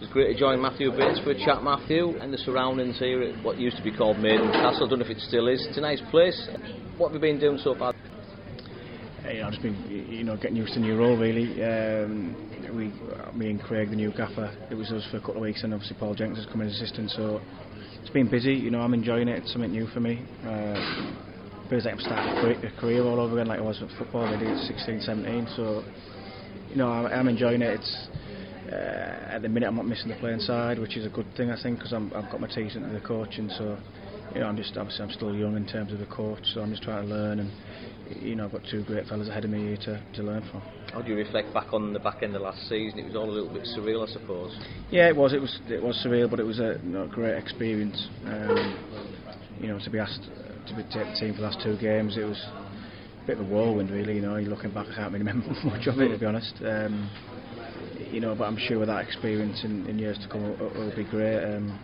It's great to join Matthew Bates for a chat, Matthew, and the surroundings here at what used to be called Maiden Castle. I don't know if it still is. It's a nice place. What have you been doing so far? Yeah, I've just been, you know, getting used to the new role really. Um, we, me and Craig, the new gaffer, it was us for a couple of weeks, and obviously Paul Jenkins has come in as assistant. So it's been busy. You know, I'm enjoying it. It's something new for me. Uh, feels like I'm starting a career all over again, like I was with football. Did at 16, 17. So you know, I'm, I'm enjoying it. It's uh, at the minute I'm not missing the playing side, which is a good thing I think because I've got my teeth into the coaching. So you know, I'm just obviously I'm still young in terms of the coach, so I'm just trying to learn and you know I've got two great fellas ahead of me here to, to learn from. How do you reflect back on the back end of last season? It was all a little bit surreal, I suppose. Yeah, it was. It was. It was surreal, but it was a you know, great experience. Um, you know, to be asked to be take the team for the last two games, it was a bit of a whirlwind, really. You know, looking back, I can't really remember much of it, to be honest. Um, you know, but I'm sure with that experience in, in years to come, it will be great. Um,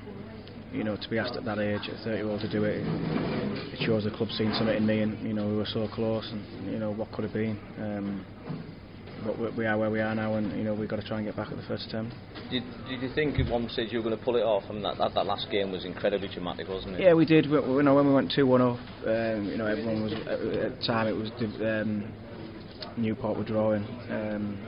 you know, to be asked at that age, at 30 year old, to do it, it shows the club seen something in me, and you know, we were so close, and you know, what could have been. Um, but we are where we are now, and you know, we've got to try and get back at the first attempt. Did, did you think at one stage you were going to pull it off? I mean, that, that, that last game was incredibly dramatic, wasn't it? Yeah, we did. We, you know, when we went 2 1 off, um, you know, everyone was at the time it was um, Newport were drawing. Um,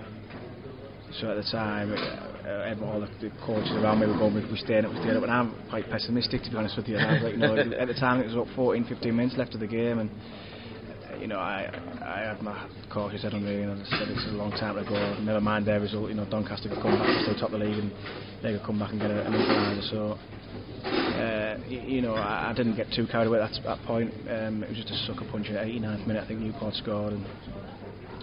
so at the time, uh, all the, coaches around me were going, we're staying up, we're staying up, and I'm quite pessimistic to be honest with you. And I was like, you know, at the time it was about 14, 15 minutes left of the game, and you know, I I had my cautious head on me, and I said it's a long time ago. Never mind their result, you know, Doncaster could come back still top the league, and they could come back and get a, an equaliser. So, uh, you know, I, I didn't get too carried away at that, that point. Um, it was just a sucker punch at 89th minute. I think Newport scored, and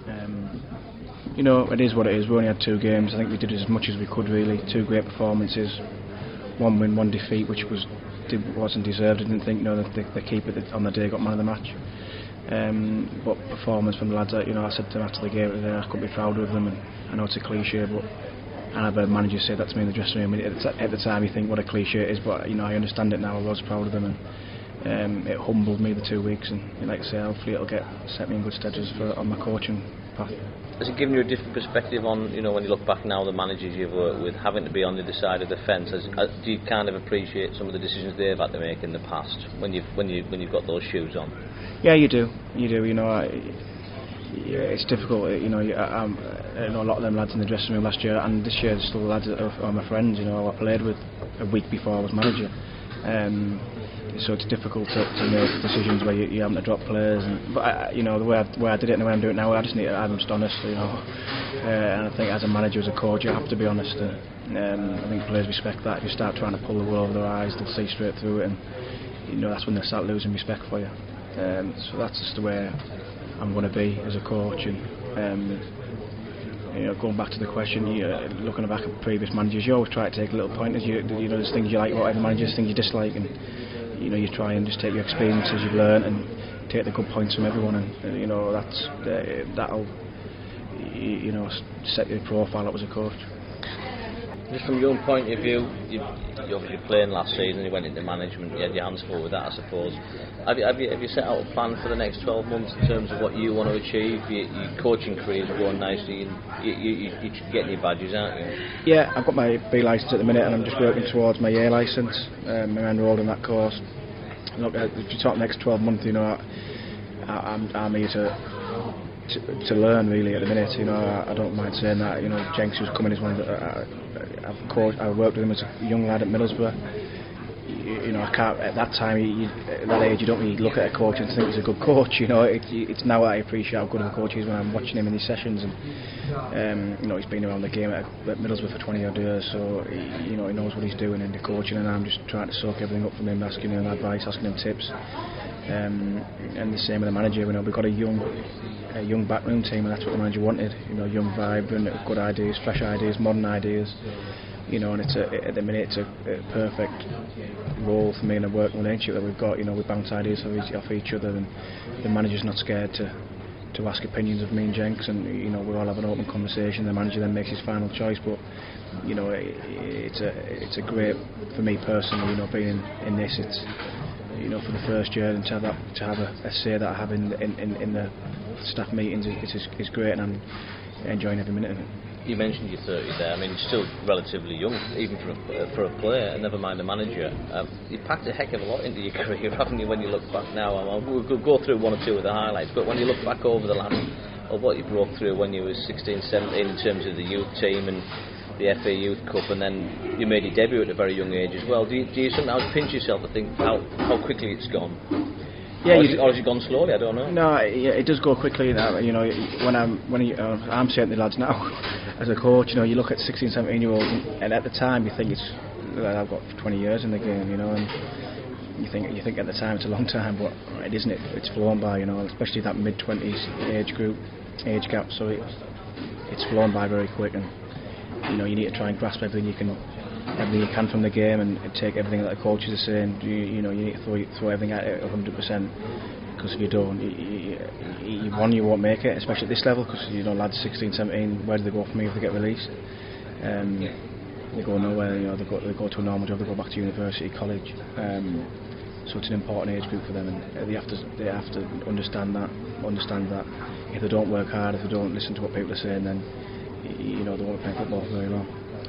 um, you know, it is what it is. We only had two games. I think we did as much as we could, really. Two great performances, one win, one defeat, which was wasn't deserved. I didn't think, you know, the, the keeper on the day got man of the match. Um, but performance from the lads, you know, I said to them after the game, I couldn't be prouder of them. And I know it's a cliche, but and I've heard managers say that to me in the dressing room. At the, at the time, you think what a cliche it is, but you know, I understand it now. I was proud of them, and um, it humbled me the two weeks. And like I say, hopefully it'll get set me in good stead for on my coaching path. Has it given you a different perspective on, you know, when you look back now, the managers you've worked with, having to be on the other side of the fence? Has, uh, do you kind of appreciate some of the decisions they've had to make in the past when you've when you when you've got those shoes on? Yeah, you do. You do. You know, I, it's difficult. You know, I, I'm, I know a lot of them lads in the dressing room last year, and this year there's still lads that are, are my friends. You know, I played with a week before I was manager. Um, so it's difficult to, to make decisions where you, you having to drop players. And, but I, you know the way I, way I did it and the way I'm doing it now, I just need to, I'm just honest. You know, uh, and I think as a manager, as a coach, you have to be honest. And, um, I think players respect that. If you start trying to pull the wool over their eyes, they'll see straight through it, and you know that's when they start losing respect for you. Um, so that's just the way I'm going to be as a coach. And um, you know, going back to the question, you, uh, looking back at previous managers, you always try to take little pointers. You, you know, there's things you like about every manager, there's things you dislike, and you know, you try and just take your experiences you've learned and take the good points from everyone, and uh, you know, that's uh, that'll you know set your profile up as a coach. Just from your point of view, you, you obviously playing last season, you went into management, you had your hands full with that, I suppose. Have you, have you, have you set out a plan for the next 12 months in terms of what you want to achieve? Your, your coaching career is going nicely, you, you, you, you're getting your badges, aren't you? Yeah, I've got my B licence at the minute, and I'm just working towards my A licence. Um, I'm enrolled in that course. Look, uh, if you talk next 12 months, you know, I, I'm, I'm here to to, to learn really at the minute. You know, I, I don't mind saying that. You know, Jenks who's coming is one the. Uh, I've coached, I worked with him as a young lad at Middlesbrough. You, know, I can't at that time. You, at that age, you don't really look at a coach and think he's a good coach. You know, it, it's now I appreciate how good a coach he is when I'm watching him in these sessions. And um, you know, he's been around the game at, at Middlesbrough for 20 odd years, so he, you know he knows what he's doing in the coaching. And I'm just trying to soak everything up from him, asking him advice, asking him tips. Um, and the same with the manager. You know, we've got a young, a young backroom team, and that's what the manager wanted. You know, young, vibrant, good ideas, fresh ideas, modern ideas. You know, and it's a, at the minute it's a, a perfect role for me in a working relationship that we've got. You know, we bounce ideas off each, off each other, and the manager's not scared to to ask opinions of me and Jenks, and you know we all have an open conversation. The manager then makes his final choice, but you know it, it's a it's a great for me personally. You know, being in, in this, it's you know for the first year and to have that to have a, a say that I have in in, in, in the staff meetings is, is, is great, and I'm enjoying every minute of it you mentioned you're 30 there. I mean, you're still relatively young, even for a, for a player, never mind a manager. Um, you packed a heck of a lot into your career, haven't you, when you look back now? I mean, we'll go through one or two of the highlights, but when you look back over the last, of what you broke through when you were 16, 17 in terms of the youth team and the FA Youth Cup, and then you made your debut at a very young age as well. Do you, do you sometimes pinch yourself to think how, how quickly it's gone? Yeah, or, has it, or has it gone slowly? I don't know. No, yeah, it does go quickly. Now, you know, when I'm when you, uh, I'm the lads now, as a coach, you know, you look at 16, 17 year olds, and at the time you think it's I've got 20 years in the game, you know, and you think you think at the time it's a long time, but it isn't. It it's flown by, you know, especially that mid 20s age group, age gap. So it, it's flown by very quick, and you know, you need to try and grasp everything you can everything you can from the game and take everything that the coaches are saying. You, you know, you need to throw, throw everything at it 100% because if you don't, you, you, you, one, you won't make it, especially at this level because you know lads 16, 17, where do they go from here if they get released? Um, they go nowhere. You know, they go they go to a normal job, they go back to university, college. Um, so it's an important age group for them, and they have to they have to understand that understand that if they don't work hard, if they don't listen to what people are saying, then you know they won't play football very well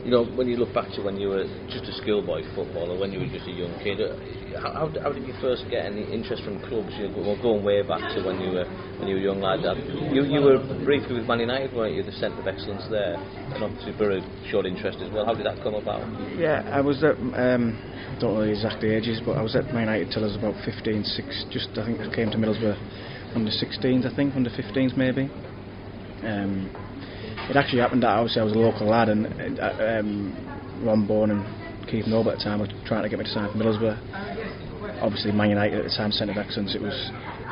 you know, when you look back to when you were just a schoolboy footballer, when you were just a young kid, uh, how, how, did you first get any interest from clubs? You know, going way back to when you were when you were young like that. You, you were briefly with Man United, weren't you? The centre of excellence there, and obviously Boro showed interest as well. How did that come about? Yeah, I was at. Um, I don't know the exact ages, but I was at Man United till I was about 15, 6. Just I think I came to Middlesbrough under 16s, I think, under 15s maybe. Um, it actually happened that obviously I was a local lad and uh, um, Ron Bourne and Keith Noble at the time were trying to get me to sign for Middlesbrough. Obviously Man United at the time, centre of excellence, it was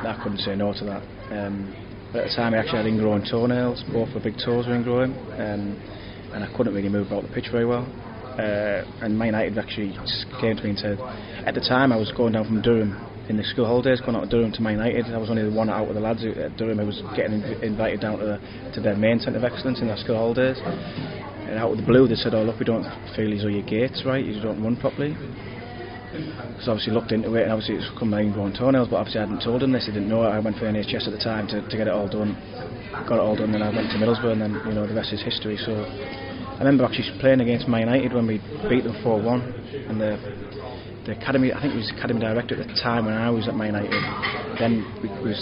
I couldn't say no to that. Um, but at the time I actually had ingrowing toenails, both of the big toes were ingrowing, um, and I couldn't really move about the pitch very well. Uh, and Man United actually came to me and said, at the time I was going down from Durham in the school holidays, going out to Durham to Man United. I was only the one out of the lads at Durham who was getting invited down to, the, to their main centre of excellence in their school holidays. And out of the blue, they said, "Oh look, we don't feel these though your gates right, you don't run properly." So obviously looked into it, and obviously it's come down growing toenails, but obviously I hadn't told them this. They didn't know it. I went for NHS at the time to, to get it all done. Got it all done, then I went to Middlesbrough, and then you know the rest is history. So I remember actually playing against Man United when we beat them 4-1, and the the academy, I think he was academy director at the time when I was at Man United. Then we, we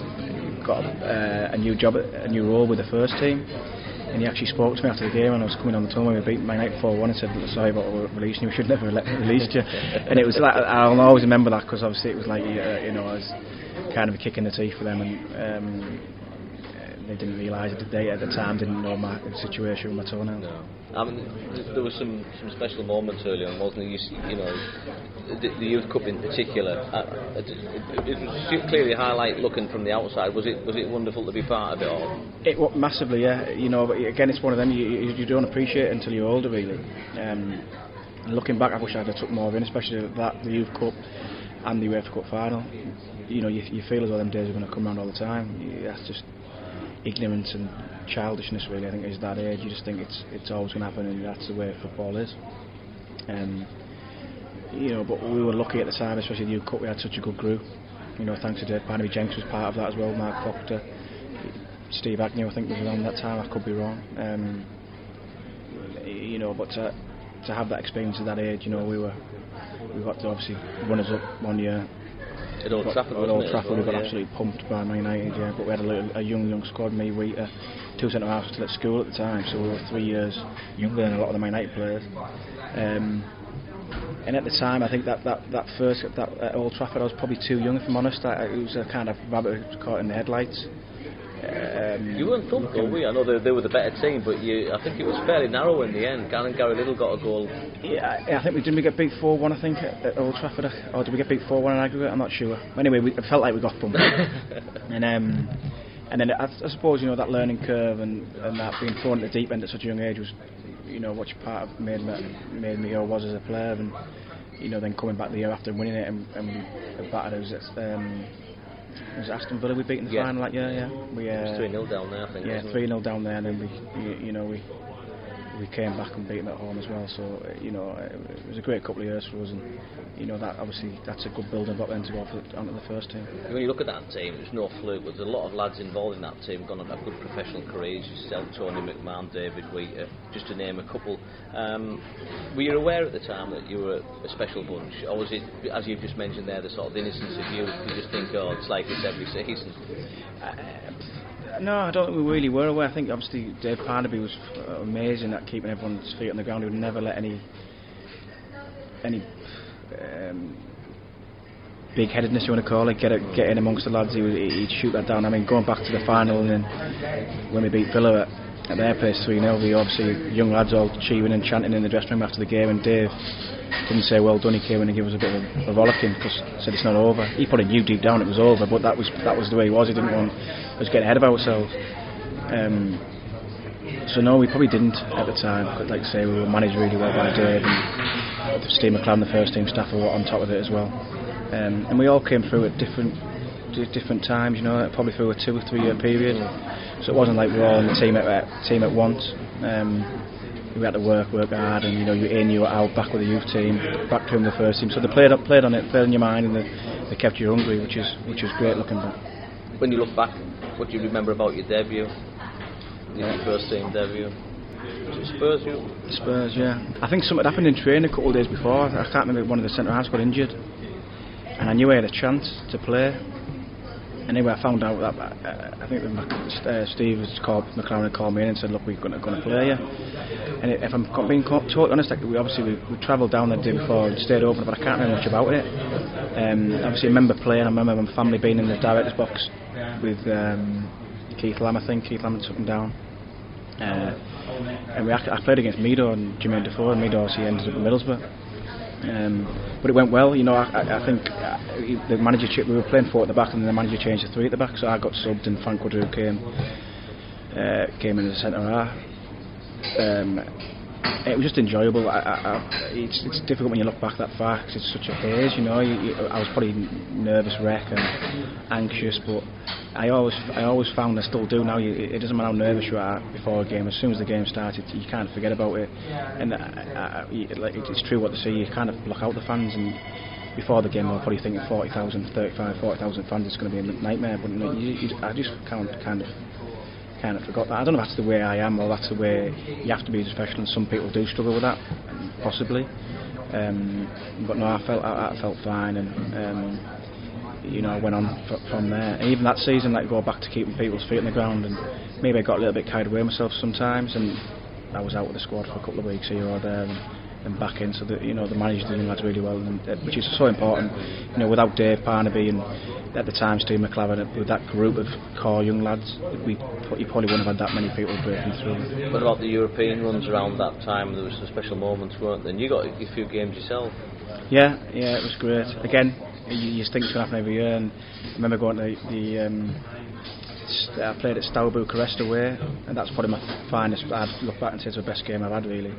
got uh, a new job, a new role with the first team. And he actually spoke to me after the game when I was coming on the tour when we beat Man United 4 1 and said, Sorry about releasing you, we should never have released you. and it was like, I'll always remember that because obviously it was like, uh, you know, I was kind of a kick in the teeth for them. And um, they didn't realise it. They at the time didn't know my situation with my toenails. No. I mean, there were some, some special moments early on, wasn't there? You, you know, the, the Youth Cup in particular. Uh, it, it, was clearly a highlight looking from the outside. Was it was it wonderful to be part of it all? It was massively, yeah. You know, but again, it's one of them you, you, you don't appreciate it until you're older, really. Um, looking back, I wish I'd have took more in, especially that the Youth Cup and the UEFA Cup final. You know, you, you feel as though them days are going to come around all the time. That's just ignorance and childishness really I think is that age. You just think it's it's always going to happen and that's the way football is. Um, you know but we were lucky at the time especially the youth cup we had such a good group. You know thanks to Dave Parnaby Jenks was part of that as well Mark Proctor Steve Agnew I think was around that time I could be wrong. Um, you know but to, to have that experience at that age you know we were we got to obviously runners up one year at Old Trafford, at Old Trafford, we got yeah. absolutely pumped by Man United, yeah. But we had a, little, a young, young squad. Me, Wheater, two centre halves still at school at the time, so we were three years younger than a lot of the Man United players. Um, and at the time, I think that that, that first that at Old Trafford, I was probably too young, if I'm honest. I, it was a kind of rabbit caught in the headlights. Um, You weren't thumped, were you? I know they, they were the better team, but you, I think it was fairly narrow in the end. Gary, Gary Liddle got a goal. Yeah, I- I think we didn't we get beat four one. I think at, at Old Trafford, or did we get beat four one in aggregate? I'm not sure. Anyway, we, it felt like we got thumped. and um, and then I, I suppose you know that learning curve and, and that being thrown at the deep end at such a young age was, you know, which part of made me made me I was as a player, and you know then coming back the year after and winning it and, and battered us. Um, it was Aston Villa we beat in the Yeah. final that year. Yeah, we uh, 3 0 down there, I think. yeah, three 0 down there, and then we, you, you know, we we came back and beat them at home as well. So uh, you know, it, was a great couple of years for us, and you know that obviously that's a good building block then to go for, onto the first team. When you look at that team, there's no fluke. There's a lot of lads involved in that team, gone on have good professional careers. Yourself, Tony McMahon, David Wheater, just to name a couple. Um, were you aware at the time that you were a special bunch, or was it, as you've just mentioned there, the sort of innocence of youth? You just think, oh, it's like this every season. No, I don't think we really were aware. I think obviously Dave Parnaby was amazing at keeping everyone's feet on the ground. He would never let any any um, big headedness you want to call it get it, get in amongst the lads. He would he'd shoot that down. I mean, going back to the final and then when we beat Villa at, at their place 3 0, we obviously young lads all cheering and chanting in the dressing room after the game, and Dave didn't say well done. He came in and gave us a bit of a, a rollicking because said it's not over. He probably knew deep down it was over, but that was that was the way he was. He didn't want us getting ahead of ourselves. Um, so no, we probably didn't at the time. But like I say, we were managed really well by Dave and Steve McClaren, the first team staff, were on top of it as well. Um, and we all came through at different different times. You know, probably through a two or three year period. So it wasn't like we were all in the team at team at once. Um, we had to work, work hard, and you know, you in, you were out, back with the youth team, back to the first team. So they played played on it, played on your mind, and they, they kept you hungry, which is which is great looking back. When you look back, what do you remember about your debut? Your first team debut? Was it Spurs you? Spurs, yeah. I think something happened in training a couple of days before. I can't remember one of the centre halves got injured, and I knew I had a chance to play. Anyway, I found out that uh, I think uh, Steve was called McClaren called me in and said, "Look, we're going to, play you." And it, if I'm being totally honest, like, we obviously we, we travelled down the day before and stayed over, but I can't remember much about it. Um, obviously, I remember playing. I remember my family being in the director's box with um, Keith Lamb. I think Keith Lamb took him down. Uh, and we I played against Mido and Jermaine Defoe, and Mido obviously ended up in Middlesbrough. Um, but it went well, you know. I, I, I think uh, the manager ch- we were playing four at the back, and the manager changed to three at the back. So I got subbed, and Franck Queudrue came uh, came in as centre half. Um, it was just enjoyable. I, I, I, it's, it's difficult when you look back that far because it's such a haze, you know. You, you, I was probably nervous wreck and anxious, but I always, I always found, I still do now. You, it doesn't matter how nervous you are before a game. As soon as the game started, you can't forget about it. And I, I, like, it's true what they say. You kind of block out the fans and. Before the game, I was probably thinking 40,000, 35, 40,000 fans. It's going to be a nightmare. But you, you, I just can't kind of kind of forgot that. I don't know if that's the way I am or that's the way you have to be as a professional. Some people do struggle with that, possibly. Um, but no, I felt I, I felt fine, and um, you know I went on f- from there. And even that season, like go back to keeping people's feet on the ground, and maybe I got a little bit carried away myself sometimes, and I was out with the squad for a couple of weeks here or there. And, and back in, so that you know the managers doing that really well, and, uh, which is so important. You know, without Dave Parnaby and at the time Steve McClaren, with that group of core young lads, we you probably wouldn't have had that many people breaking through. What about the European runs around that time? There was some special moments, weren't there? And you got a few games yourself. Yeah, yeah, it was great. Again, you, you think it's going to happen every year, and I remember going to the. the um, I played at Steaua Bucharest away, and that's probably my finest. I'd look back and say it's the best game I've had really.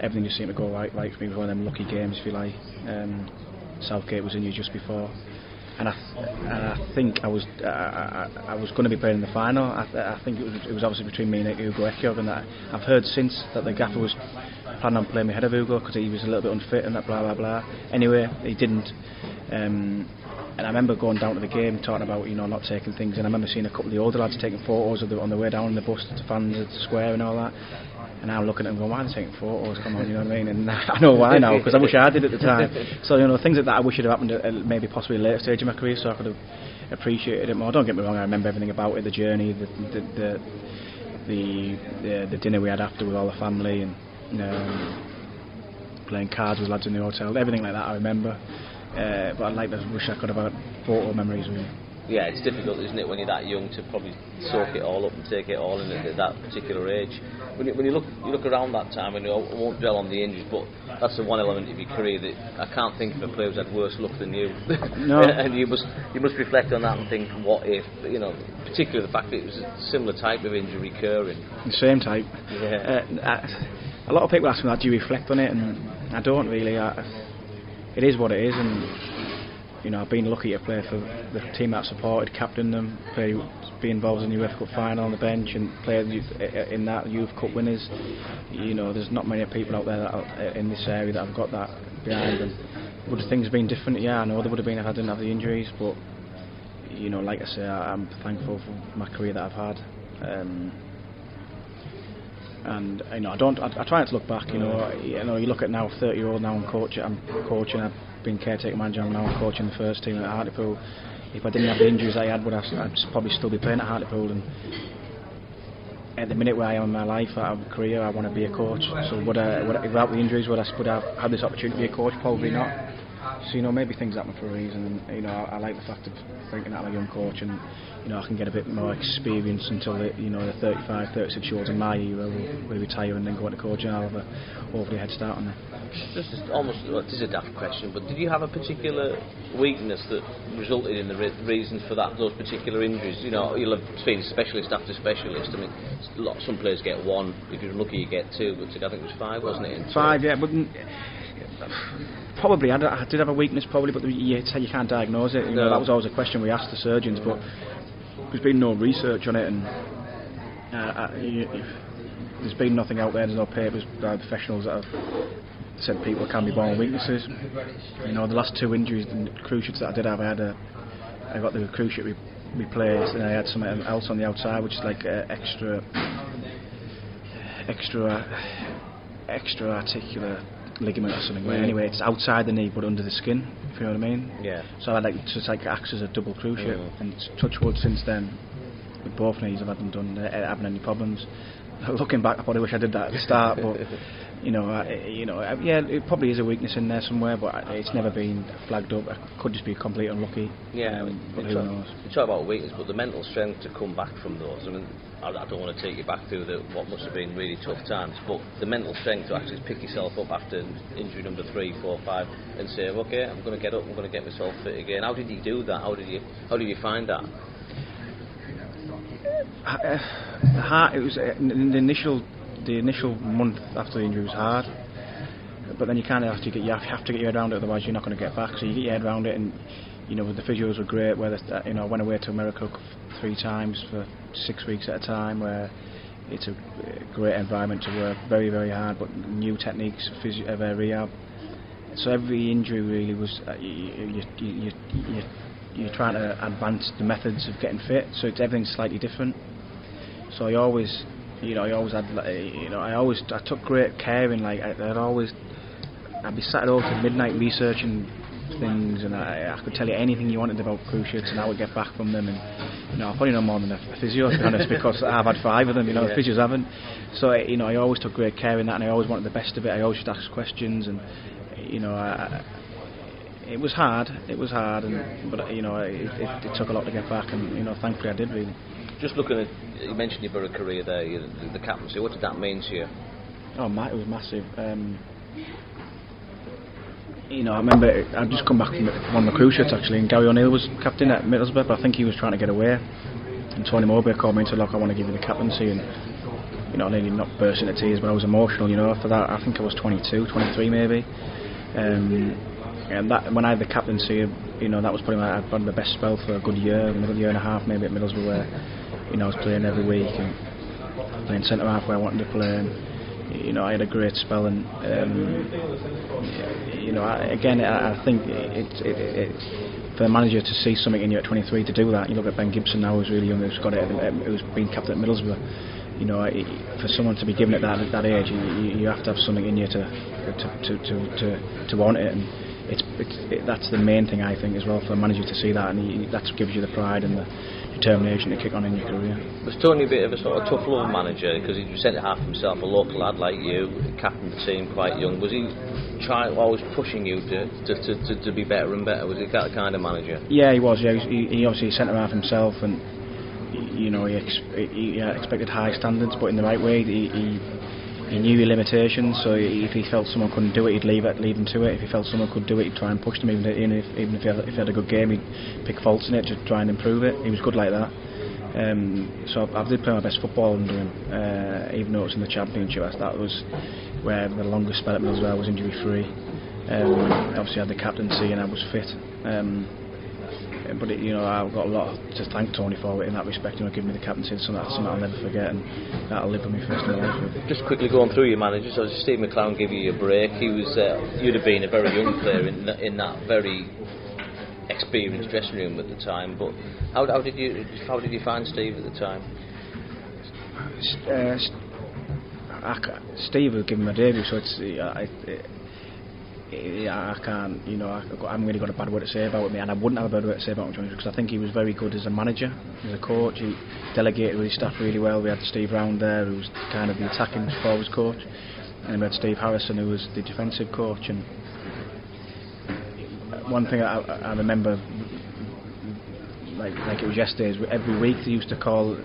Everything just seemed to go right, right for me. Was one of them lucky games, if you like. Um, Southgate was in you just before, and I, and I think I was I, I, I was going to be playing in the final. I, I think it was it was obviously between me and Ugo Ehiogu, and that I've heard since that the gaffer was planning on playing me ahead of Ugo because he was a little bit unfit and that blah blah blah. Anyway, he didn't. Um, and I remember going down to the game talking about you know not taking things, and I remember seeing a couple of the older lads taking photos of the, on the way down in the bus to fans at the square and all that. And I'm looking at them going, why are they taking photos? Come on, you know what I mean? And I know why now because I wish I did at the time. So you know things like that I wish it had happened at at maybe possibly a later stage of my career, so I could have appreciated it more. Don't get me wrong, I remember everything about it, the journey, the the the, the, the, dinner we had after with all the family, and um, playing cards with lads in the hotel, everything like that I remember. Uh, but I'd like to wish I could have had photo memories with yeah, it's difficult, isn't it, when you're that young to probably soak it all up and take it all in at that particular age. When you, when you look you look around that time, and I won't dwell on the injuries, but that's the one element of your career that I can't think of a player who's had worse luck than you. No. and you must you must reflect on that and think, what if, you know, particularly the fact that it was a similar type of injury recurring. The same type. Yeah. Uh, I, a lot of people ask me that, do you reflect on it? And I don't really. I, it is what it is, and you know, I've been lucky to play for the team that I supported, captain them, play, be involved in the UEFA Cup final on the bench, and play eh, eh, in that Youth Cup winners. You know, there's not many people out there that are, eh, in this area that have got that behind them. Would things have been different? Yeah, I know they would have been if I didn't have the injuries, but you know, like I say, I, am thankful for my career that I've had. Um, and you know, I don't. I, I try not to look back. You know, you know, you look at now, 30 year old now, I'm coaching. I'm coaching. I've been caretaker manager. I'm now coaching the first team at Hartlepool. If I didn't have the injuries I had, would I, I'd probably still be playing at Hartlepool. And at the minute where I am in my life, have a career, I want to be a coach. So would I, would I, without the injuries, would I, would I have this opportunity to be a coach? Probably not. So you know, maybe things happen for a reason. And you know, I, I like the fact of thinking that I'm a young coach, and you know, I can get a bit more experience until the, you know the 35, 36 year olds in my era will, will retire and then go into coaching. I'll have a hopefully head start on them. This is almost well, this is a daft question, but did you have a particular weakness that resulted in the re- reasons for that those particular injuries? You know, you'll have seen specialist after specialist. I mean, lot, some players get one. If you're lucky, you get two. But I think it was five, wasn't it? Five, yeah, but. Probably, I, I did have a weakness, probably, but you you can't diagnose it. You no. know, that was always a question we asked the surgeons, but there's been no research on it, and uh, I, you, there's been nothing out there. There's no papers by professionals that have said people can be born weaknesses. You know, the last two injuries and cruciates that I did have, I had a, I got the cruciate re- replaced, and I had something else on the outside, which is like uh, extra, extra, extra articular ligament or something. Mm. Anyway, it's outside the knee but under the skin. If you know what I mean. Yeah. So I like to like acts as a double cruciate, mm. and touch wood since then. With both knees, I've had them done. I haven't any problems. Looking back, I probably wish I did that at the start, but you know, I, you know, I, yeah, it probably is a weakness in there somewhere, but it's never been flagged up. I could just be complete unlucky. Yeah, um, but who talk, knows? You talk about weakness, but the mental strength to come back from those. I mean, I, I don't want to take you back through the, what must have been really tough times, but the mental strength to actually pick yourself up after injury number three, four, five, and say, okay, I'm going to get up, I'm going to get myself fit again. How did you do that? How did you, how did you find that? Uh, heart. it was uh, the initial the initial month after the injury was hard, but then you kind of have to get you have to get your head around it, otherwise you're not going to get back. So you get your head around it, and you know the physios were great. Where the, you know I went away to America three times for six weeks at a time, where it's a great environment to work, very very hard, but new techniques, physio, uh, rehab. So every injury really was uh, you, you, you, you, you're trying to advance the methods of getting fit. So it's everything's slightly different. So I always you know, I always had, like, you know, I always, I took great care in, like, I'd always, I'd be sat at home till midnight researching things, and I, I could tell you anything you wanted about cruciates, and I would get back from them, and, you know, I probably know more than a physio, to be honest, because I've had five of them, you know, yeah. the physios haven't. So, you know, I always took great care in that, and I always wanted the best of it. I always just ask questions, and, you know, I, it was hard. It was hard, and but you know, it, it, it took a lot to get back, and you know, thankfully I did really. Just looking at, you mentioned your Boro career there, the, the captaincy. What did that mean to you? Oh, it was massive. Um, you know, I remember I'd just come back from one of the cruciates actually, and Gary O'Neil was captain at Middlesbrough, but I think he was trying to get away. And Tony Mowbray called me and said, "Look, I want to give you the captaincy." And you know, I nearly not burst into tears, but I was emotional. You know, after that, I think I was 22, 23 maybe. Um, and that when I had the captaincy, you know, that was probably my, the best spell for a good year, a year and a half maybe at Middlesbrough, where you know I was playing every week and playing centre half where I wanted to play. And, you know, I had a great spell, and um, you know, I, again, I, I think it, it, it, for the manager to see something in you at 23 to do that. You look at Ben Gibson now, who's really young, who's got it, who's been captain at Middlesbrough. You know, for someone to be given at that that age, you, you have to have something in you to to to to, to, to want it. And, it's, it's it, that's the main thing I think as well for a manager to see that, and he, that gives you the pride and the determination to kick on in your career. Was Tony a bit of a sort of tough love manager because he was centre half himself, a local lad like you, captain the team quite young. Was he trying always pushing you to, to, to, to, be better and better? Was he that kind of manager? Yeah, he was. Yeah, he, he obviously centre half himself and you know he, ex- he expected high standards, but in the right way. He, he he knew your limitations, so if he felt someone couldn't do it, he'd leave it, leave them to it. If he felt someone could do it, he'd try and push them. Even, if, even if, he had, if he had a good game, he'd pick faults in it to try and improve it. He was good like that. Um, so I, I did play my best football under him, uh, even though it was in the championship. That was where the longest spell at Middlesbrough was injury free. Um, obviously, I had the captaincy and I was fit. Um, but it, you know I've got a lot to thank Tony for in that respect. You know, giving me the captaincy, something, something I'll never forget, and that'll live with me for the rest of my life. Just quickly going through your managers, so Steve McClaren gave you a break. He was uh, you'd have been a very young player in in that very experienced dressing room at the time. But how, how did you how did you find Steve at the time? Uh, Steve was giving my debut, so it's uh, it, I can't, you know, I haven't really got a bad word to say about me, and I wouldn't have a bad word to say about him because I think he was very good as a manager, as a coach. He delegated with his staff really well. We had Steve Round there, who was kind of the attacking forwards coach, and we had Steve Harrison, who was the defensive coach. And one thing I, I remember like like it was yesterday. Is every week they used to call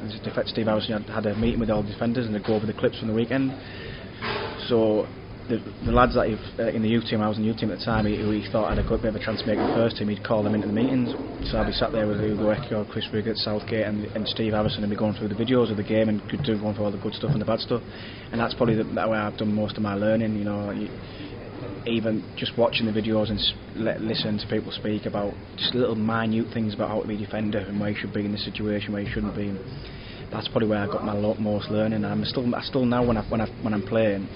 Steve Harrison had a meeting with all the defenders and they'd go over the clips from the weekend. So the, the lads that uh, in the youth team, I was in the youth team at the time, who he, he thought had a good bit of a chance to make the first team, he'd call them into the meetings. So I'd be sat there with Ugo Ehiogu, Chris Riggott, Southgate, and, and Steve Harrison, and be going through the videos of the game and could do one for all the good stuff and the bad stuff. And that's probably the, that way I've done most of my learning. You know, you, even just watching the videos and let, listen to people speak about just little minute things about how to be a defender and where you should be in this situation, where you shouldn't be. That's probably where I got my lot most learning. And I'm still, I still now when I when I when I'm playing.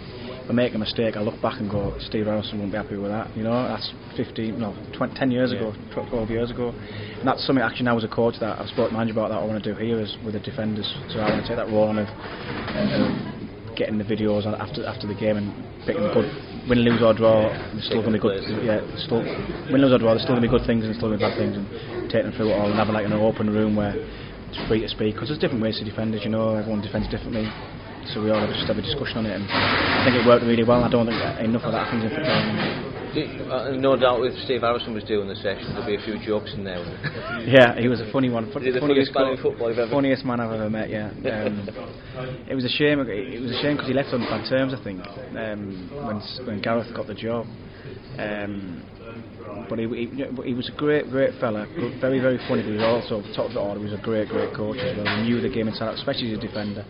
I make a mistake, I look back and go, Steve Harrison won't be happy with that. You know, that's 15, no, 20, 10 years yeah. ago, 12 years ago. And that's something actually now as a coach that I've spoken to manager about that I want to do here is with the defenders. So I want to take that role on of uh, getting the videos after after the game and picking the good win, lose or draw. There's still going to be good. Yeah, still win, lose or draw. There's still going to be good things and still going to be bad things, and taking them through it all and having like an open room where it's free to speak because there's different ways to defend as you know. Everyone defends differently so we all have just have a discussion on it, and I think it worked really well. I don't think enough of that happens in football. Uh, no doubt if Steve Harrison was doing the session, there'd be a few jokes in there. yeah, he was a funny one. Fun, the funniest, man you've ever funniest man I've ever met. Yeah, um, it was a shame. It was a shame because he left on bad terms. I think um, when when Gareth got the job. Um, but he, he, he, was a great, great fella, very, very funny. But he was also top of the order. He was a great, great coach as well. He knew the game inside out, especially as a defender.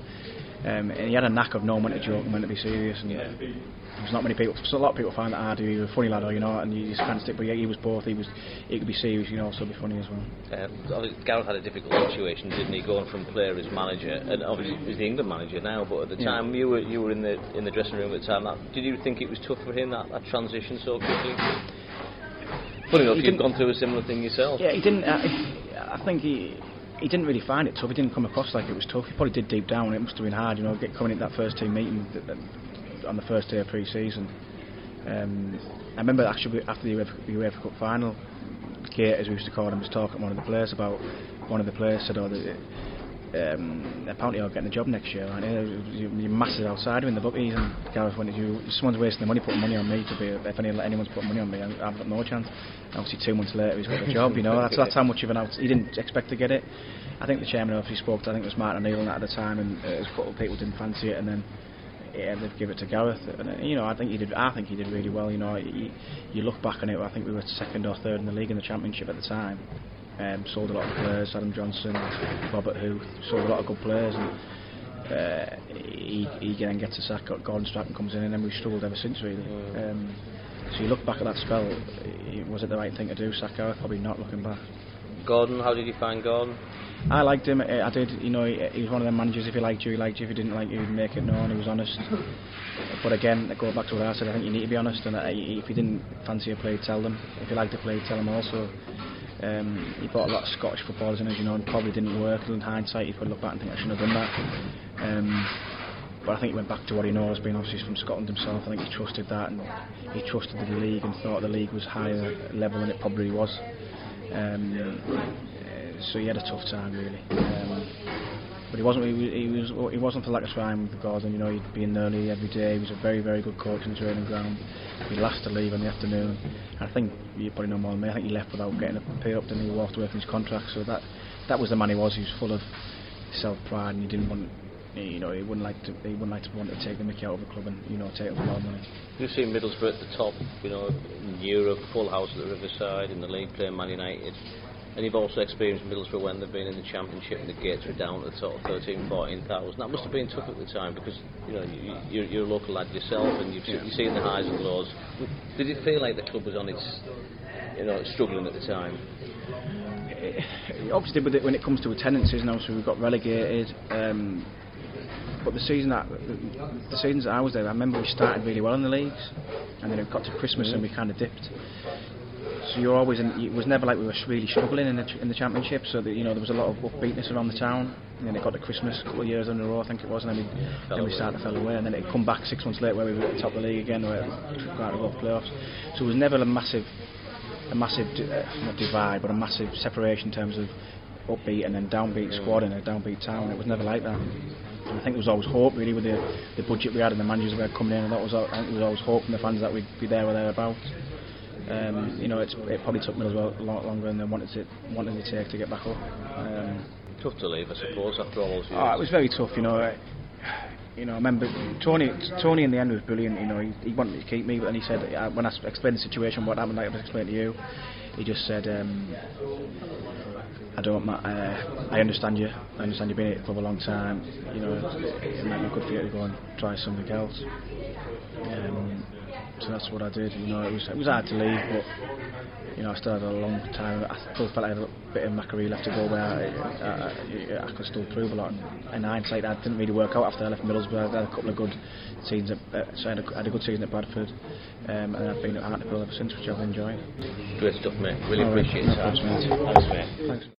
Um, and he had a knack of knowing when to joke and when to be serious. And yeah. there's not many people. So a lot of people find that hard. He was a funny lad, or you know, and you just can't stick. But yeah, he was both. He was. He could be serious, you know, also be funny as well. Uh, Gareth had a difficult situation, didn't he? Going from player as manager, and obviously he's the England manager now. But at the time, you were you were in the in the dressing room at the time. That, did you think it was tough for him that, that transition so quickly? Funny enough, you've gone through a similar thing yourself. Yeah, he didn't. Uh, I think he he didn't really find it tough. He didn't come across like it was tough. He probably did deep down. It must have been hard, you know, get coming into that first team meeting on the first day of pre-season. Um, I remember actually after the UEFA, UEFA Cup final, Kate, as we used to call him, was talking to one of the players about one of the players said, "Oh, the, um, apparently you're getting a job next year, aren't you? You're massive outside in the bookies." And Gareth "You, someone's wasting the money putting money on me to be. If any, anyone's putting money on me, I've got no chance." obviously, two months later, he's got the job. You know, that's that's how much of an out. He didn't expect to get it. I think the chairman obviously spoke to, I think it was Martin O'Neill at the time, and uh, a couple of people didn't fancy it, and then yeah, they'd give it to Gareth. And you know, I think he did. I think he did really well. You know, you, you look back on it. I think we were second or third in the league in the championship at the time. Um, sold a lot of players. Adam Johnson, Robert Huth, sold a lot of good players. And, uh, he, he then gets a sack. Gordon Strachan comes in, and then we've struggled ever since really. Mm. Um, so you look back at that spell. Was it the right thing to do? Gareth? Probably not. Looking back. Gordon, how did you find Gordon? I liked him. I did. You know, he, was one of the managers. If he liked you, he liked you. If he didn't like you, he'd make it known. He was honest. but again, go back to what I said. I think you need to be honest. And if you didn't fancy a play, tell them. If you liked a play, tell them also. Um, he bought a lot of Scottish footballers in, as you know, and probably didn't work. In hindsight, you could look back and think I shouldn't have done that. Um, but I think he went back to what he knows, being obviously from Scotland himself. I think he trusted that and he trusted the league and thought the league was higher level than it probably was. Um, uh, so he had a tough time really. Um, but he wasn't he was, he was he wasn't for lack of trying with the Gordon. You know, he'd be in early every day. He was a very very good coach in the training ground. He last to leave in the afternoon. I think you probably know more than me. I think he left without getting a pay up, and he walked away from his contract. So that that was the man he was. He was full of self pride, and he didn't want. You know, he wouldn't like to. He wouldn't like to want to take the Mickey out of the club and you know take up a lot of money. You've seen Middlesbrough at the top, you know, in Europe, full house at the Riverside, in the league playing Man United. And you've also experienced Middlesbrough when they've been in the Championship and the gates were down to sort of 13, 14,000. That must have been tough at the time because you know you, you're, you're a local lad yourself and you've, yeah. you've seen the highs and lows. Did it feel like the club was on its, you know, struggling at the time? It obviously, with it, when it comes to attendances, and obviously we got relegated. Um, but the season that the seasons that I was there, I remember we started really well in the leagues, and then it got to Christmas mm. and we kind of dipped. So you're always in, it was never like we were really struggling in the in the championship. So that you know there was a lot of upbeatness around the town. And then it got to Christmas a couple of years in a row, I think it was, and then we, then we started to fell away, and then it come back six months later where we were at the top of the league again, where we out of the playoffs. So it was never a massive, a massive uh, not divide, but a massive separation in terms of upbeat and then downbeat squad in a downbeat town. It was never like that. And I think there was always hope really with the, the budget we had and the managers we had coming in, and that was I think there was always hope from the fans that we'd be there or thereabouts. Um, you know, it probably took me as well a lot longer than I wanted to wanted to take to get back up. Um, tough to leave, I suppose, after all those years. Oh, it was very tough, you know. You know, I remember Tony. Tony in the end was brilliant. You know, he, he wanted to keep me, but then he said uh, when I explained the situation, what happened, like I explained to you, he just said, um, "I don't. Uh, I understand you. I understand you've been here for a long time. You know, it might be good for you to go and try something else." Um, so that's what I did. You know, it was it was hard to leave, but you know, I still had a long time. I still felt like I had a bit of my career left to go where I, I, I, could still prove a lot. And in hindsight, that didn't really work out after I left Middlesbrough. I had a couple of good seasons. At, uh, so I had, a, I had a good season at Bradford, um, and I've been at Hartlepool ever since, which I've enjoyed. Great stuff, mate. Really All appreciate it. No Thanks, mate. Thanks.